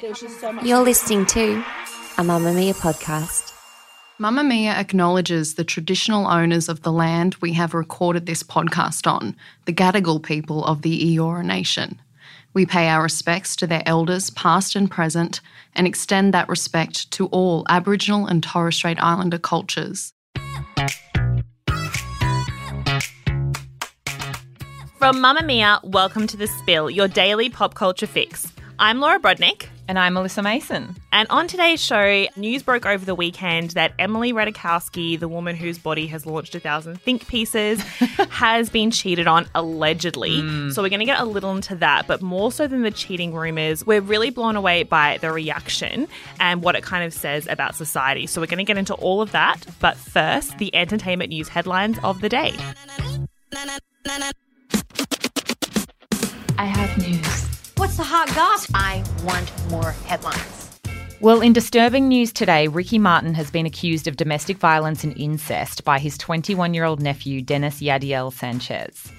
You're listening to a Mamamia podcast. Mamamia acknowledges the traditional owners of the land we have recorded this podcast on, the Gadigal people of the Eora Nation. We pay our respects to their elders, past and present, and extend that respect to all Aboriginal and Torres Strait Islander cultures. From Mamamia, welcome to The Spill, your daily pop culture fix. I'm Laura Brodnik. And I'm Melissa Mason. And on today's show, news broke over the weekend that Emily Ratajkowski, the woman whose body has launched a thousand think pieces, has been cheated on allegedly. Mm. So we're going to get a little into that, but more so than the cheating rumors, we're really blown away by the reaction and what it kind of says about society. So we're going to get into all of that. But first, the entertainment news headlines of the day. I have news. What's the hot goss? I want more headlines. Well, in disturbing news today, Ricky Martin has been accused of domestic violence and incest by his 21 year old nephew, Dennis Yadiel Sanchez.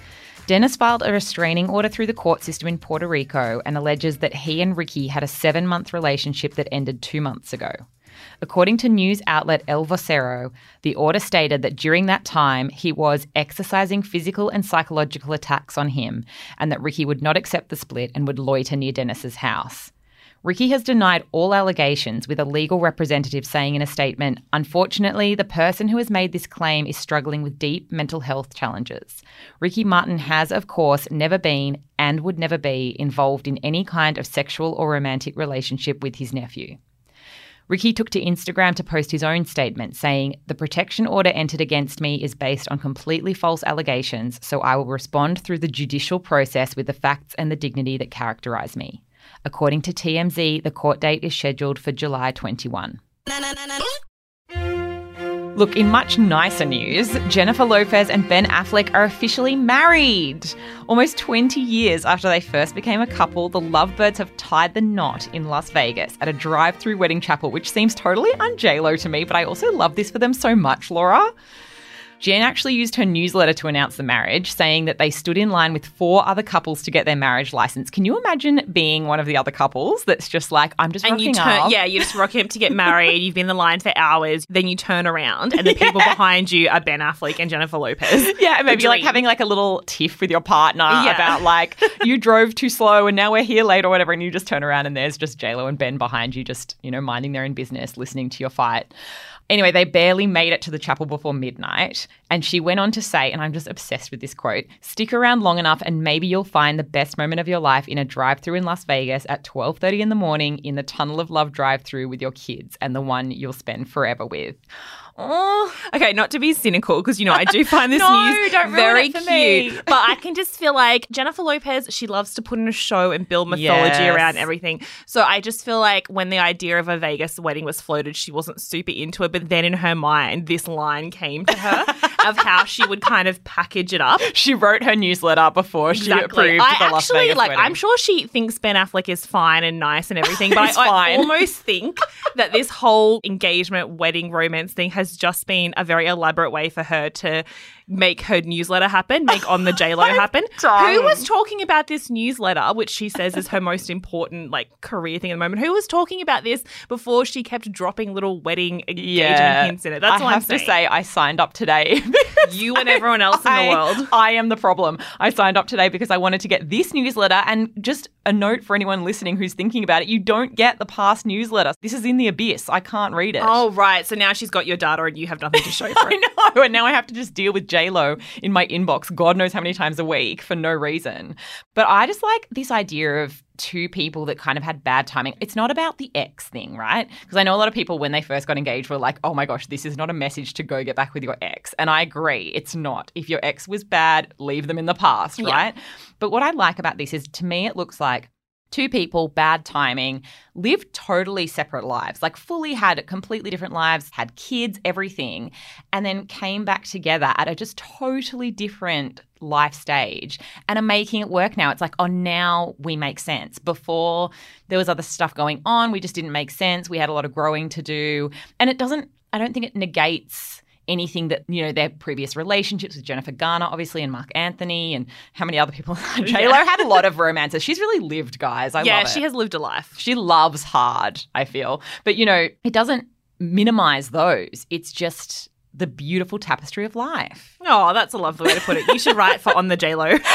Dennis filed a restraining order through the court system in Puerto Rico and alleges that he and Ricky had a seven month relationship that ended two months ago. According to news outlet El Vocero, the order stated that during that time he was exercising physical and psychological attacks on him and that Ricky would not accept the split and would loiter near Dennis's house. Ricky has denied all allegations, with a legal representative saying in a statement Unfortunately, the person who has made this claim is struggling with deep mental health challenges. Ricky Martin has, of course, never been and would never be involved in any kind of sexual or romantic relationship with his nephew. Ricky took to Instagram to post his own statement saying, The protection order entered against me is based on completely false allegations, so I will respond through the judicial process with the facts and the dignity that characterise me. According to TMZ, the court date is scheduled for July 21. Look, in much nicer news, Jennifer Lopez and Ben Affleck are officially married. Almost 20 years after they first became a couple, the lovebirds have tied the knot in Las Vegas at a drive through wedding chapel, which seems totally un to me, but I also love this for them so much, Laura. Jen actually used her newsletter to announce the marriage, saying that they stood in line with four other couples to get their marriage license. Can you imagine being one of the other couples that's just like, I'm just and rocking you turn, up. yeah, you just rock up to get married. You've been in the line for hours. Then you turn around, and the people behind you are Ben Affleck and Jennifer Lopez. Yeah, and maybe like having like a little tiff with your partner Yeah. about like you drove too slow and now we're here late or whatever, and you just turn around and there's just JLo and Ben behind you, just you know minding their own business, listening to your fight. Anyway, they barely made it to the chapel before midnight, and she went on to say, and I'm just obsessed with this quote: "Stick around long enough, and maybe you'll find the best moment of your life in a drive-through in Las Vegas at 12:30 in the morning in the Tunnel of Love drive-through with your kids, and the one you'll spend forever with." Oh, Okay, not to be cynical, because you know I do find this No, news very cute. But I can just feel like Jennifer Lopez, she loves to put in a show and build mythology Yes. around everything. So I just feel like when the idea of a Vegas wedding was floated, she wasn't super into it. But then in her mind, this line came to her of how she would kind of package it up. she wrote her newsletter before she approved I the Las actually Vegas like. wedding. I'm sure she thinks Ben Affleck is fine and nice and everything, but I, I almost think that this whole engagement, wedding, romance thing has just been a very elaborate way for her to make her newsletter happen, make on the J Lo happen. Who was talking about this newsletter, which she says is her most important like career thing at the moment? Who was talking about this before she kept dropping little wedding engagement hints in it? That's I what have I'm saying. to say, I signed up today. you and everyone else in the world. I am the problem. I signed up today because I wanted to get this newsletter and just a note for anyone listening who's thinking about it. You don't get the past newsletter. This is in the abyss. I can't read it. Oh right, so now she's got your data and you have nothing to show for I it. know. And now I have to just deal with J Lo in my inbox, God knows how many times a week for no reason. But I just like this idea of two people that kind of had bad timing. It's not about the ex thing, right? Because I know a lot of people when they first got engaged were like, oh my gosh, this is not a message to go get back with your ex. And I agree, it's not. If your ex was bad, leave them in the past, right? But what I like about this is to me, it looks like two people, bad timing, lived totally separate lives, like fully had completely different lives, had kids, everything, and then came back together at a just totally different life stage and are making it work now. It's like, oh, now we make sense. Before there was other stuff going on, we just didn't make sense. We had a lot of growing to do. And it doesn't, I don't think it negates anything that you know their previous relationships with Jennifer Garner, obviously, and Marc Anthony, and how many other people. J Lo had a lot of romances. She's really lived, guys. I yeah, love it. she has lived a life. She loves hard. I feel, but you know, it doesn't minimize those. It's just the beautiful tapestry of life. Oh, that's a lovely way to put it. You should write for on the J Lo.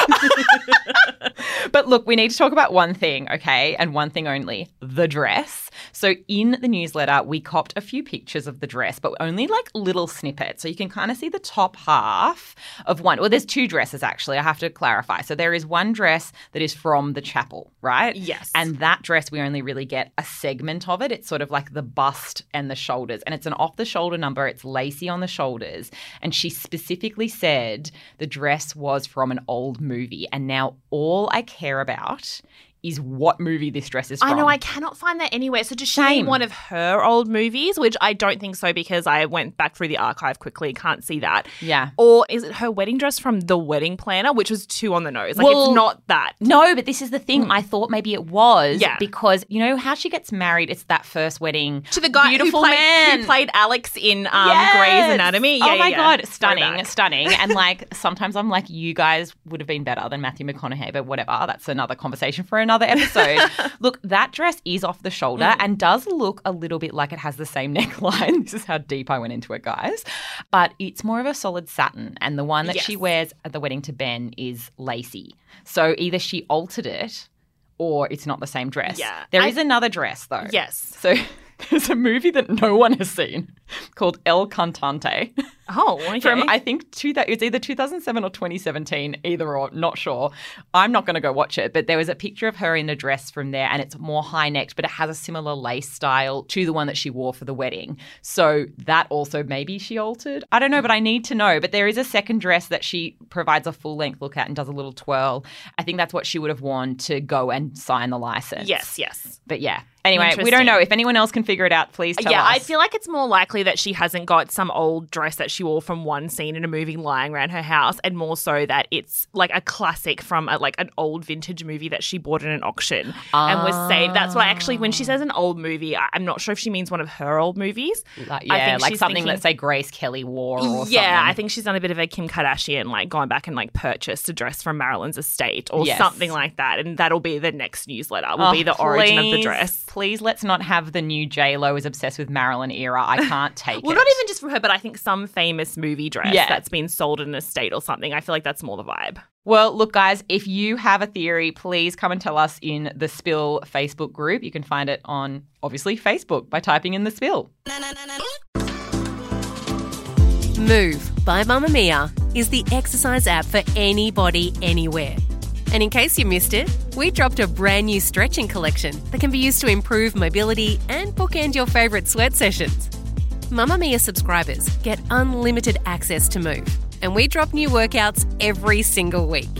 But look, we need to talk about one thing, okay? And one thing only the dress. So, in the newsletter, we copped a few pictures of the dress, but only like little snippets. So, you can kind of see the top half of one. Well, there's two dresses actually. I have to clarify. So, there is one dress that is from the chapel, right? Yes. And that dress, we only really get a segment of it. It's sort of like the bust and the shoulders. And it's an off the shoulder number. It's lacy on the shoulders. And she specifically said the dress was from an old movie. And now all I care about is what movie this dress is from. I know I cannot find that anywhere. So does she Shame. mean one of her old movies? Which I don't think so because I went back through the archive quickly, can't see that. Yeah. Or is it her wedding dress from The Wedding Planner, which was too on the nose? Like Well, it's not that. No, but this is the thing. I thought maybe it was. Mm. Yeah. Because you know how she gets married? It's that first wedding. To the guy Beautiful who, played, man. who played Alex in um, Yes! Grey's Anatomy. Yeah, oh my yeah, god, stunning, stunning. And like sometimes I'm like, you guys would have been better than Matthew McConaughey, but whatever. That's another conversation for another episode. look, that dress is off the shoulder Mm. and does look a little bit like it has the same neckline. This is how deep I went into it, guys. But it's more of a solid satin, and the one that she wears at the wedding to Ben is lacy. So either she altered it. Or it's not the same dress. Yeah. There I- is another dress though. Yes. So there's a movie that no one has seen called El Cantante. Oh, okay. From I think two that it's either 2007 or 2017, either or, not sure. I'm not going to go watch it, but there was a picture of her in a dress from there, and it's more high necked, but it has a similar lace style to the one that she wore for the wedding. So that also maybe she altered. I don't know, but I need to know. But there is a second dress that she provides a full length look at and does a little twirl. I think that's what she would have worn to go and sign the license. yes, yes. But yeah. Anyway, we don't know. If anyone else can figure it out, please tell yeah, us. I feel like it's more likely that she hasn't got some old dress that she wore from one scene in a movie lying around her house, and more so that it's like a classic from a, like an old vintage movie that she bought in an auction and was saved. That's why actually, when she says an old movie, I- I'm not sure if she means one of her old movies. Like, I think like something thinking- that say Grace Kelly wore or yeah, something. I think she's done a bit of a Kim Kardashian, like gone back and like purchased a dress from Marilyn's estate or Yes. something like that, and that'll be the next newsletter. Will be oh, the origin of the Oh, dress. Please let's not have the new J Lo is obsessed with Marilyn era. I can't take Well, it. not even just from her, but I think some famous movie dress Yeah. that's been sold in an estate or something. I feel like that's more the vibe. Well, look, guys, if you have a theory, please come and tell us in the Spill Facebook group. You can find it on obviously Facebook by typing in the Spill. Move by Mamamia is the exercise app for anybody, anywhere. And in case you missed it, we dropped a brand new stretching collection that can be used to improve mobility and bookend your favourite sweat sessions. Mamamia subscribers get unlimited access to Move, and we drop new workouts every single week.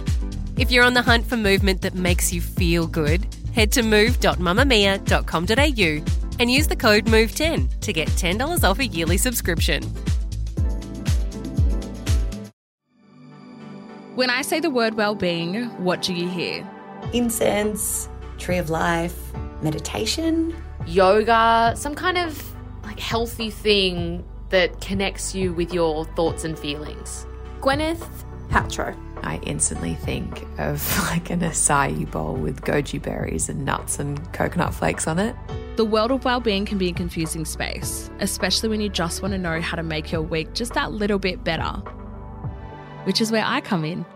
If you're on the hunt for movement that makes you feel good, head to move.mamamia.com.au and use the code MOVE10 to get $10 off a yearly subscription. When I say the word well-being, what do you hear? Incense, tree of life, meditation. yoga, some kind of like healthy thing that connects you with your thoughts and feelings. Gwyneth Paltrow. I instantly think of like an acai bowl with goji berries and nuts and coconut flakes on it. The world of well-being can be a confusing space, especially when you just want to know how to make your week just that little bit better. Which is where I come in.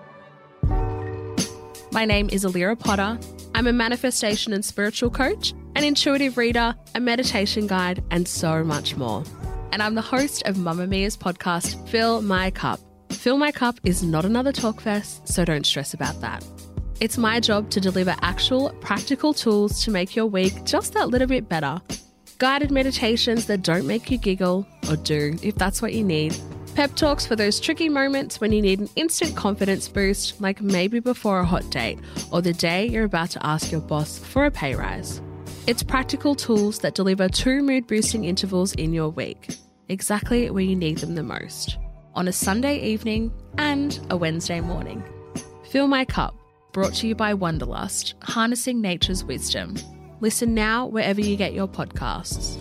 My name is Alira Potter. I'm a manifestation and spiritual coach, an intuitive reader, a meditation guide, and so much more. And I'm the host of Mamamia's podcast, Fill My Cup, Fill My Cup is not another talk fest, so don't stress about that. It's my job to deliver actual, practical tools to make your week just that little bit better. Guided meditations that don't make you giggle, or do if that's what you need. Pep talks for those tricky moments when you need an instant confidence boost, like maybe before a hot date, or the day you're about to ask your boss for a pay rise. It's practical tools that deliver two mood boosting intervals in your week, exactly where you need them the most, on a Sunday evening and a Wednesday morning. Fill My Cup, brought to you by Wonderlust, harnessing nature's wisdom. Listen now wherever you get your podcasts.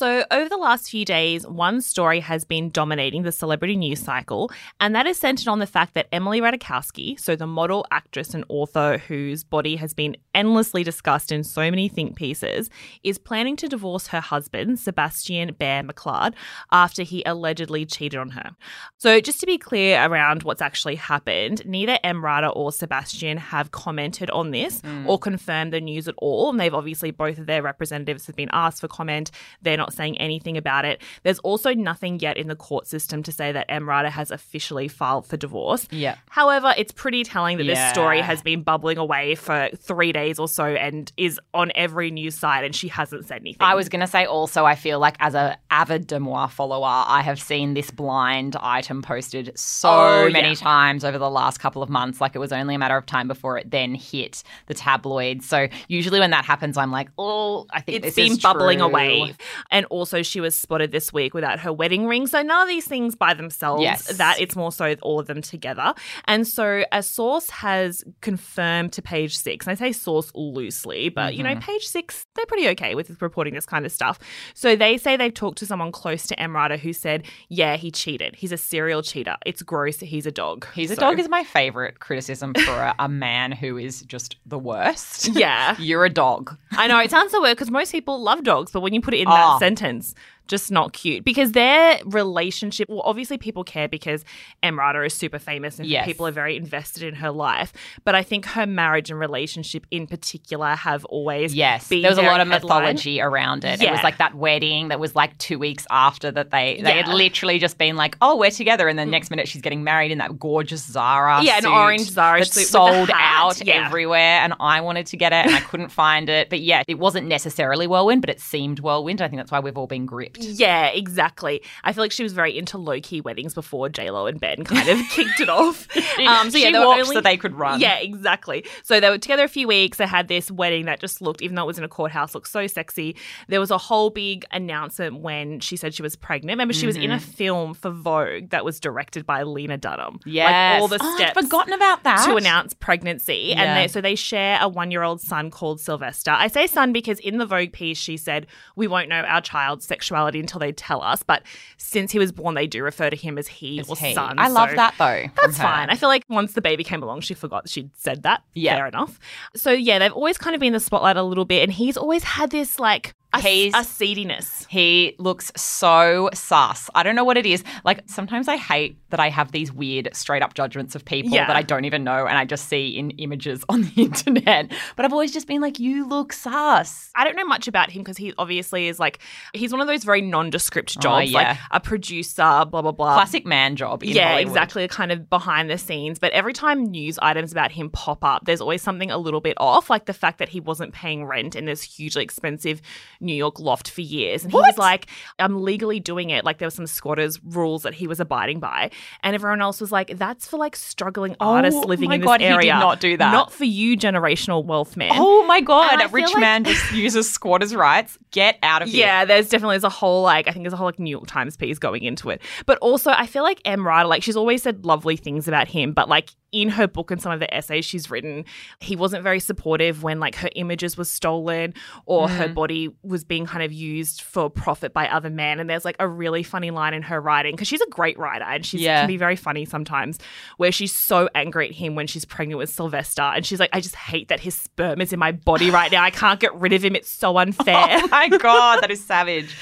So, over the last few days, one story has been dominating the celebrity news cycle, and that is centered on the fact that Emily Ratajkowski, so the model, actress, and author whose body has been endlessly discussed in so many think pieces, is planning to divorce her husband, Sebastian Bear McClard, after he allegedly cheated on her. So, just to be clear around what's actually happened, neither Emrata or Sebastian have commented on this Mm. or confirmed the news at all. And they've obviously, both of their representatives have been asked for comment. They're not saying anything about it. There's also nothing yet in the court system to say that Emrata has officially filed for divorce. Yeah. However, it's pretty telling that this story has been bubbling away for three days or so and is on every news site, and she hasn't said anything. I was going to say also, I feel like as a avid Deuxmoi follower, I have seen this blind item posted so Oh, many yeah. times over the last couple of months. Like it was only a matter of time before it then hit the tabloids. So usually when that happens, I'm like, oh, I think it's been bubbling true. away. And also, she was spotted this week without her wedding ring. So, none of these things by themselves, Yes. that it's more so all of them together. And so, a source has confirmed to page six, and I say source loosely, but you know, Mhm. page six, they're pretty okay with reporting this kind of stuff. So, they say they've talked to someone close to Emrata who said, Yeah, he cheated. He's a serial cheater. It's gross. He's a dog. He's a dog is my favorite criticism for a, a man who is just the worst. Yeah. You're a dog. I know it sounds so weird because most people love dogs, but when you put it in Oh. that sentence, just not cute. Because their relationship, well, obviously people care because Emrata is super famous and Yes. people are very invested in her life. But I think her marriage and relationship in particular have always Yes, been there was a lot of headline. mythology around it. It was like that wedding that was like two weeks after that they they had literally just been like, oh, we're together, and then mm. next minute she's getting married in that gorgeous Zara, Yeah, an orange Zara suit sold out Yeah. everywhere, and I wanted to get it and I couldn't find it. But yeah, it wasn't necessarily whirlwind, but it seemed whirlwind. I think that's why we've all been gripped. Yeah, exactly. I feel like she was very into low key weddings before J Lo and Ben kind of kicked it off. Um, She they were walked so they could run. Yeah, exactly. So they were together a few weeks. They had this wedding that just looked, even though it was in a courthouse, looked so sexy. There was a whole big announcement when she said she was pregnant. Remember, she was in a Mhm. film for Vogue that was directed by Lena Dunham. Yeah, like all the Oh, I'd steps. forgotten about that. to announce pregnancy, Yeah. and they, so they share a one-year-old son called Sylvester. I say son because in the Vogue piece she said we won't know our child's sexuality until they tell us. But since he was born, they do refer to him as he or he. son. I love that, though, That's fine. I feel like once the baby came along, she forgot she'd said that. Yeah. fair enough. So yeah, they've always kind of been in the spotlight a little bit, and he's always had this like a, He's- a seediness. He looks so sus. I don't know what it is. Like sometimes I hate that I have these weird straight up judgments of people Yeah. that I don't even know and I just see in images on the internet. But I've always just been like, you look sus. I don't know much about him because he obviously is like he's one of those very nondescript Oh, jobs, like a producer, blah blah blah. Classic man job. Yeah, Hollywood. exactly. Kind of behind the scenes. But every time news items about him pop up, there's always something a little bit off, like the fact that he wasn't paying rent in this hugely expensive New York loft for years. And he was like, I'm legally doing it. Like there were some squatters' rules that he was abiding by. And everyone else was like, that's for like struggling Oh artists living my in this God, he did area. not do that. Not for you, generational wealth man. Oh my god, a rich like- man just uses squatters' rights. Get out of here. Yeah, there's definitely there's a whole like I think there's a whole like New York Times piece going into it. But also I feel like Emrata, like she's always said lovely things about him, but like in her book and some of the essays she's written, he wasn't very supportive when like her images were stolen or her Mm. body was being kind of used for profit by other men. And there's like a really funny line in her writing because she's a great writer and she Yeah. can be very funny sometimes, where she's so angry at him when she's pregnant with Sylvester, and she's like, I just hate that his sperm is in my body right now. I can't get rid of him. It's so unfair. Oh my god, that is savage.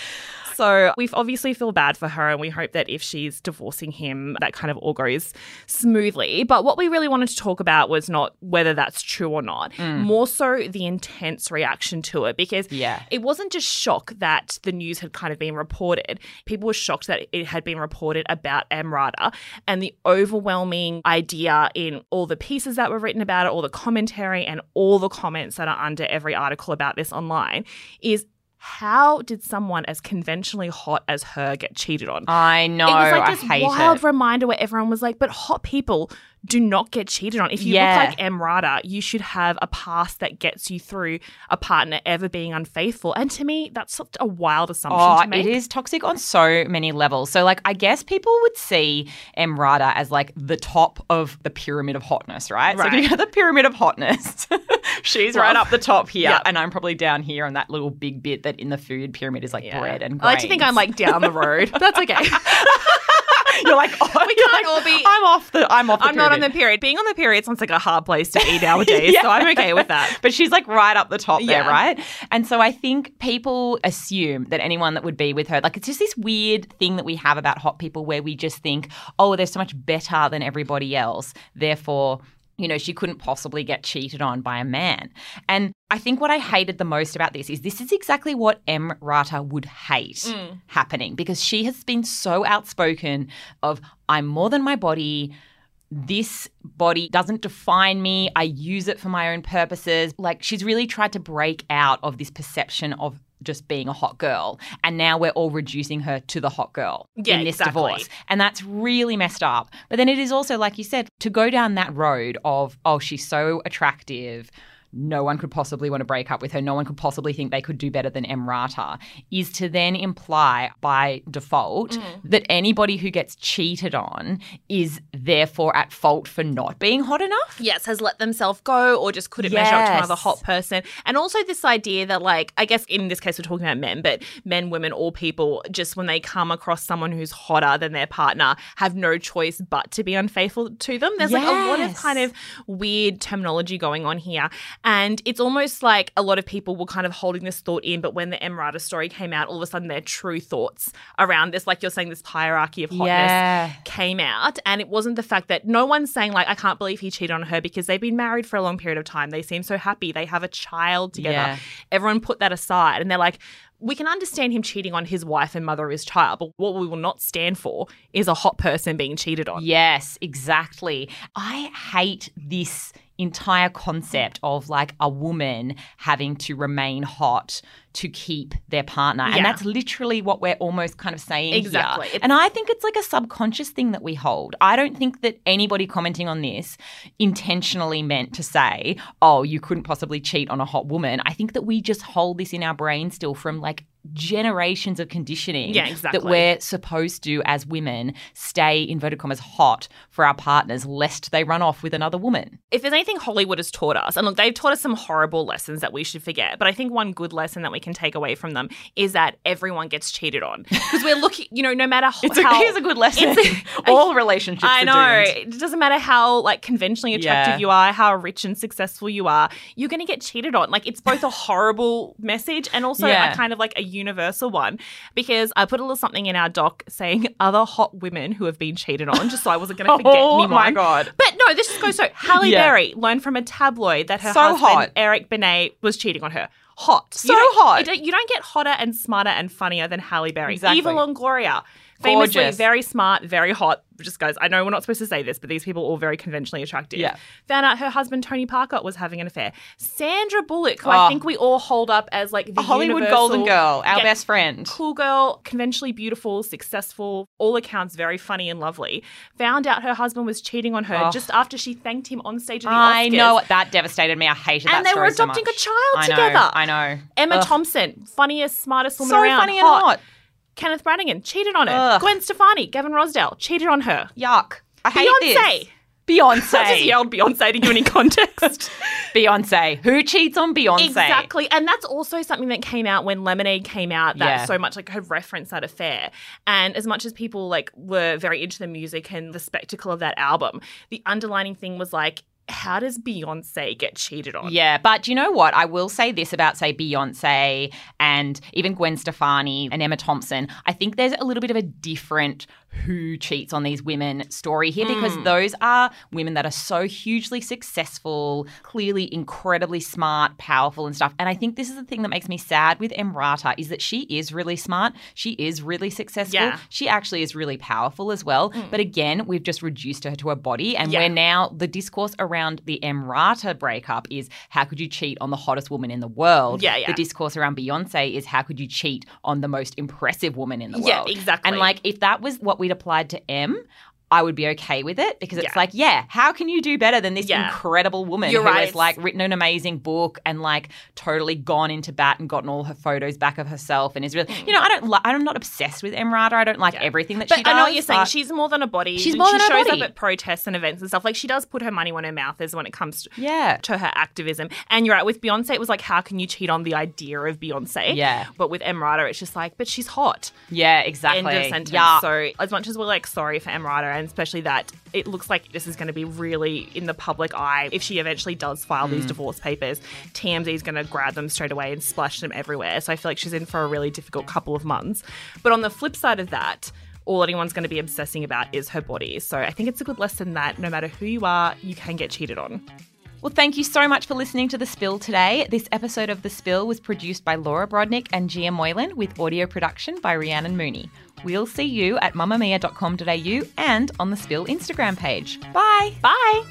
So we obviously feel bad for her and we hope that if she's divorcing him, that kind of all goes smoothly. But what we really wanted to talk about was not whether that's true or not, Mm. more so the intense reaction to it because Yeah. it wasn't just shock that the news had kind of been reported. People were shocked that it had been reported about Emrata and the overwhelming idea in all the pieces that were written about it, all the commentary and all the comments that are under every article about this online is how did someone as conventionally hot as her get cheated on? I know. it was like this wild it. reminder where everyone was like, but hot people do not get cheated on. If you Yeah. look like Emrata, you should have a past that gets you through a partner ever being unfaithful. And to me, that's such a wild assumption Oh, to make. it is toxic on so many levels. So, like, I guess people would see Emrata as like the top of the pyramid of hotness, right? right. So, if you got the pyramid of hotness, she's right up the top here, yeah. and I'm probably down here on that little big bit that in the food pyramid is like bread and. Grains. I like to think I'm like down the road. That's okay. You're like, oh, we can't like, all be. I'm off the. I'm off. The I'm not on the period. Being on the period sounds like a hard place to eat nowadays, so I'm okay with that. But she's like right up the top there, Yeah. right? And so I think people assume that anyone that would be with her, like it's just this weird thing that we have about hot people where we just think, oh, they're so much better than everybody else. Therefore, you know, she couldn't possibly get cheated on by a man. And I think what I hated the most about this is this is exactly what Emrata would hate Mm. happening because she has been so outspoken of I'm more than my body this body doesn't define me. I use it for my own purposes. Like she's really tried to break out of this perception of just being a hot girl. And now we're all reducing her to the hot girl Yeah, in this exactly. divorce. And that's really messed up. But then it is also, like you said, to go down that road of, oh, she's so attractive. No one could possibly want to break up with her. No one could possibly think they could do better than Emrata. Is to then imply by default Mm. that anybody who gets cheated on is therefore at fault for not being hot enough. yes, has let themselves go or just couldn't measure up to another hot person. And also this idea that like I guess in this case we're talking about men, but men, women, all people, just when they come across someone who's hotter than their partner, have no choice but to be unfaithful to them. There's like a lot of kind of weird terminology going on here. And it's almost like a lot of people were kind of holding this thought in, but when the Emrata story came out, all of a sudden their true thoughts around this, like you're saying, this hierarchy of hotness Yeah. came out and it wasn't the fact that no one's saying like I can't believe he cheated on her because they've been married for a long period of time. They seem so happy. They have a child together. Yeah. Everyone put that aside and they're like we can understand him cheating on his wife and mother of his child, but what we will not stand for is a hot person being cheated on. Yes, exactly. I hate this entire concept of like a woman having to remain hot to keep their partner. Yeah. And that's literally what we're almost kind of saying. Exactly. And I think it's like a subconscious thing that we hold. I don't think that anybody commenting on this intentionally meant to say, oh, you couldn't possibly cheat on a hot woman. I think that we just hold this in our brain still from like generations of conditioning Yeah, exactly. that we're supposed to as women stay inverted commas hot for our partners lest they run off with another woman if there's anything Hollywood has taught us, and look, they've taught us some horrible lessons that we should forget, but I think one good lesson that we can take away from them is that everyone gets cheated on. Because we're looking, you know, no matter it's a, how. here's a good lesson It's all relationships I know. It doesn't matter how like conventionally attractive Yeah. you are, how rich and successful you are, you're going to get cheated on. Like it's both a horrible message and also Yeah. a kind of like a universal one. Because I put a little something in our doc saying other hot women who have been cheated on, just so I wasn't going to forget Oh anyone. my God. But no, this just goes so. Halle Yeah. Berry learned from a tabloid that her So husband hot. Eric Benet was cheating on her. Hot, So You hot. You don't, you don't get hotter and smarter and funnier than Halle Berry. Exactly. Eva Longoria, famously Gorgeous. very smart, very hot. Just guys, I know we're not supposed to say this, but these people are all very conventionally attractive. Yeah. Found out her husband Tony Parker was having an affair. Sandra Bullock, who Oh. I think we all hold up as like the a Hollywood universal- golden girl, our Yeah, best friend. cool girl, conventionally beautiful, successful, all accounts very funny and lovely. Found out her husband was cheating on her Oh. just after she thanked him on stage at the Oscars. I know that devastated me. I hated that And they were story so adopting much. a child I know, together. I know. Emma Ugh. Thompson, funniest, smartest woman So around. funny and hot. Kenneth Branagh cheated on her. Ugh. Gwen Stefani, Gavin Rossdale cheated on her. Yuck. I hate Beyonce. this. Beyonce. I just yelled Beyonce to give any context. Beyonce. Who cheats on Beyonce? Exactly. And that's also something that came out when Lemonade came out that Yeah. so much like had referenced that affair. And as much as people like were very into the music and the spectacle of that album, the underlining thing was like how does Beyonce get cheated on? Yeah, but you know what? I will say this about, say, Beyonce and even Gwen Stefani and Emma Thompson. I think there's a little bit of a different who cheats on these women story here because Mm. those are women that are so hugely successful, clearly incredibly smart, powerful, and stuff. And I think this is the thing that makes me sad with Emrata is that she is really smart, she is really successful, Yeah. she actually is really powerful as well. Mm. But again, we've just reduced her to a body, and Yeah. we're now the discourse around the Emrata breakup is how could you cheat on the hottest woman in the world? Yeah, yeah. The discourse around Beyonce is how could you cheat on the most impressive woman in the Yeah, world? Yeah, exactly. And like if that was what we'd applied to M. I would be okay with it because it's Yeah. like, yeah, how can you do better than this Yeah. incredible woman You're who right. has like written an amazing book and like totally gone into bat and gotten all her photos back of herself and is really, mm. you know, I don't, li- I'm not obsessed with Emrata. I don't like everything that But she does. I know what you're saying. She's more than a body. She's more she than a shows body. up at protests and events and stuff. Like she does put her money where her mouth is when it comes to, Yeah. to her activism. And you're right. With Beyonce, it was like, how can you cheat on the idea of Beyonce? Yeah. But with Emrata, it's just like, but she's hot. yeah, exactly. End of sentence. Yeah. So as much as we're like sorry for Emrata, and especially that it looks like this is going to be really in the public eye if she eventually does file these Mm. divorce papers. TMZ is going to grab them straight away and splash them everywhere. So I feel like she's in for a really difficult couple of months. But on the flip side of that. All anyone's going to be obsessing about is her body. So I think it's a good lesson that no matter who you are, you can get cheated on. Well, thank you so much for listening to The Spill today. This episode of The Spill was produced by Laura Brodnik and Gia Moylan with audio production by Rhiannon Mooney. We'll see you at mamamia.com.au and on The Spill Instagram page. Bye. Bye.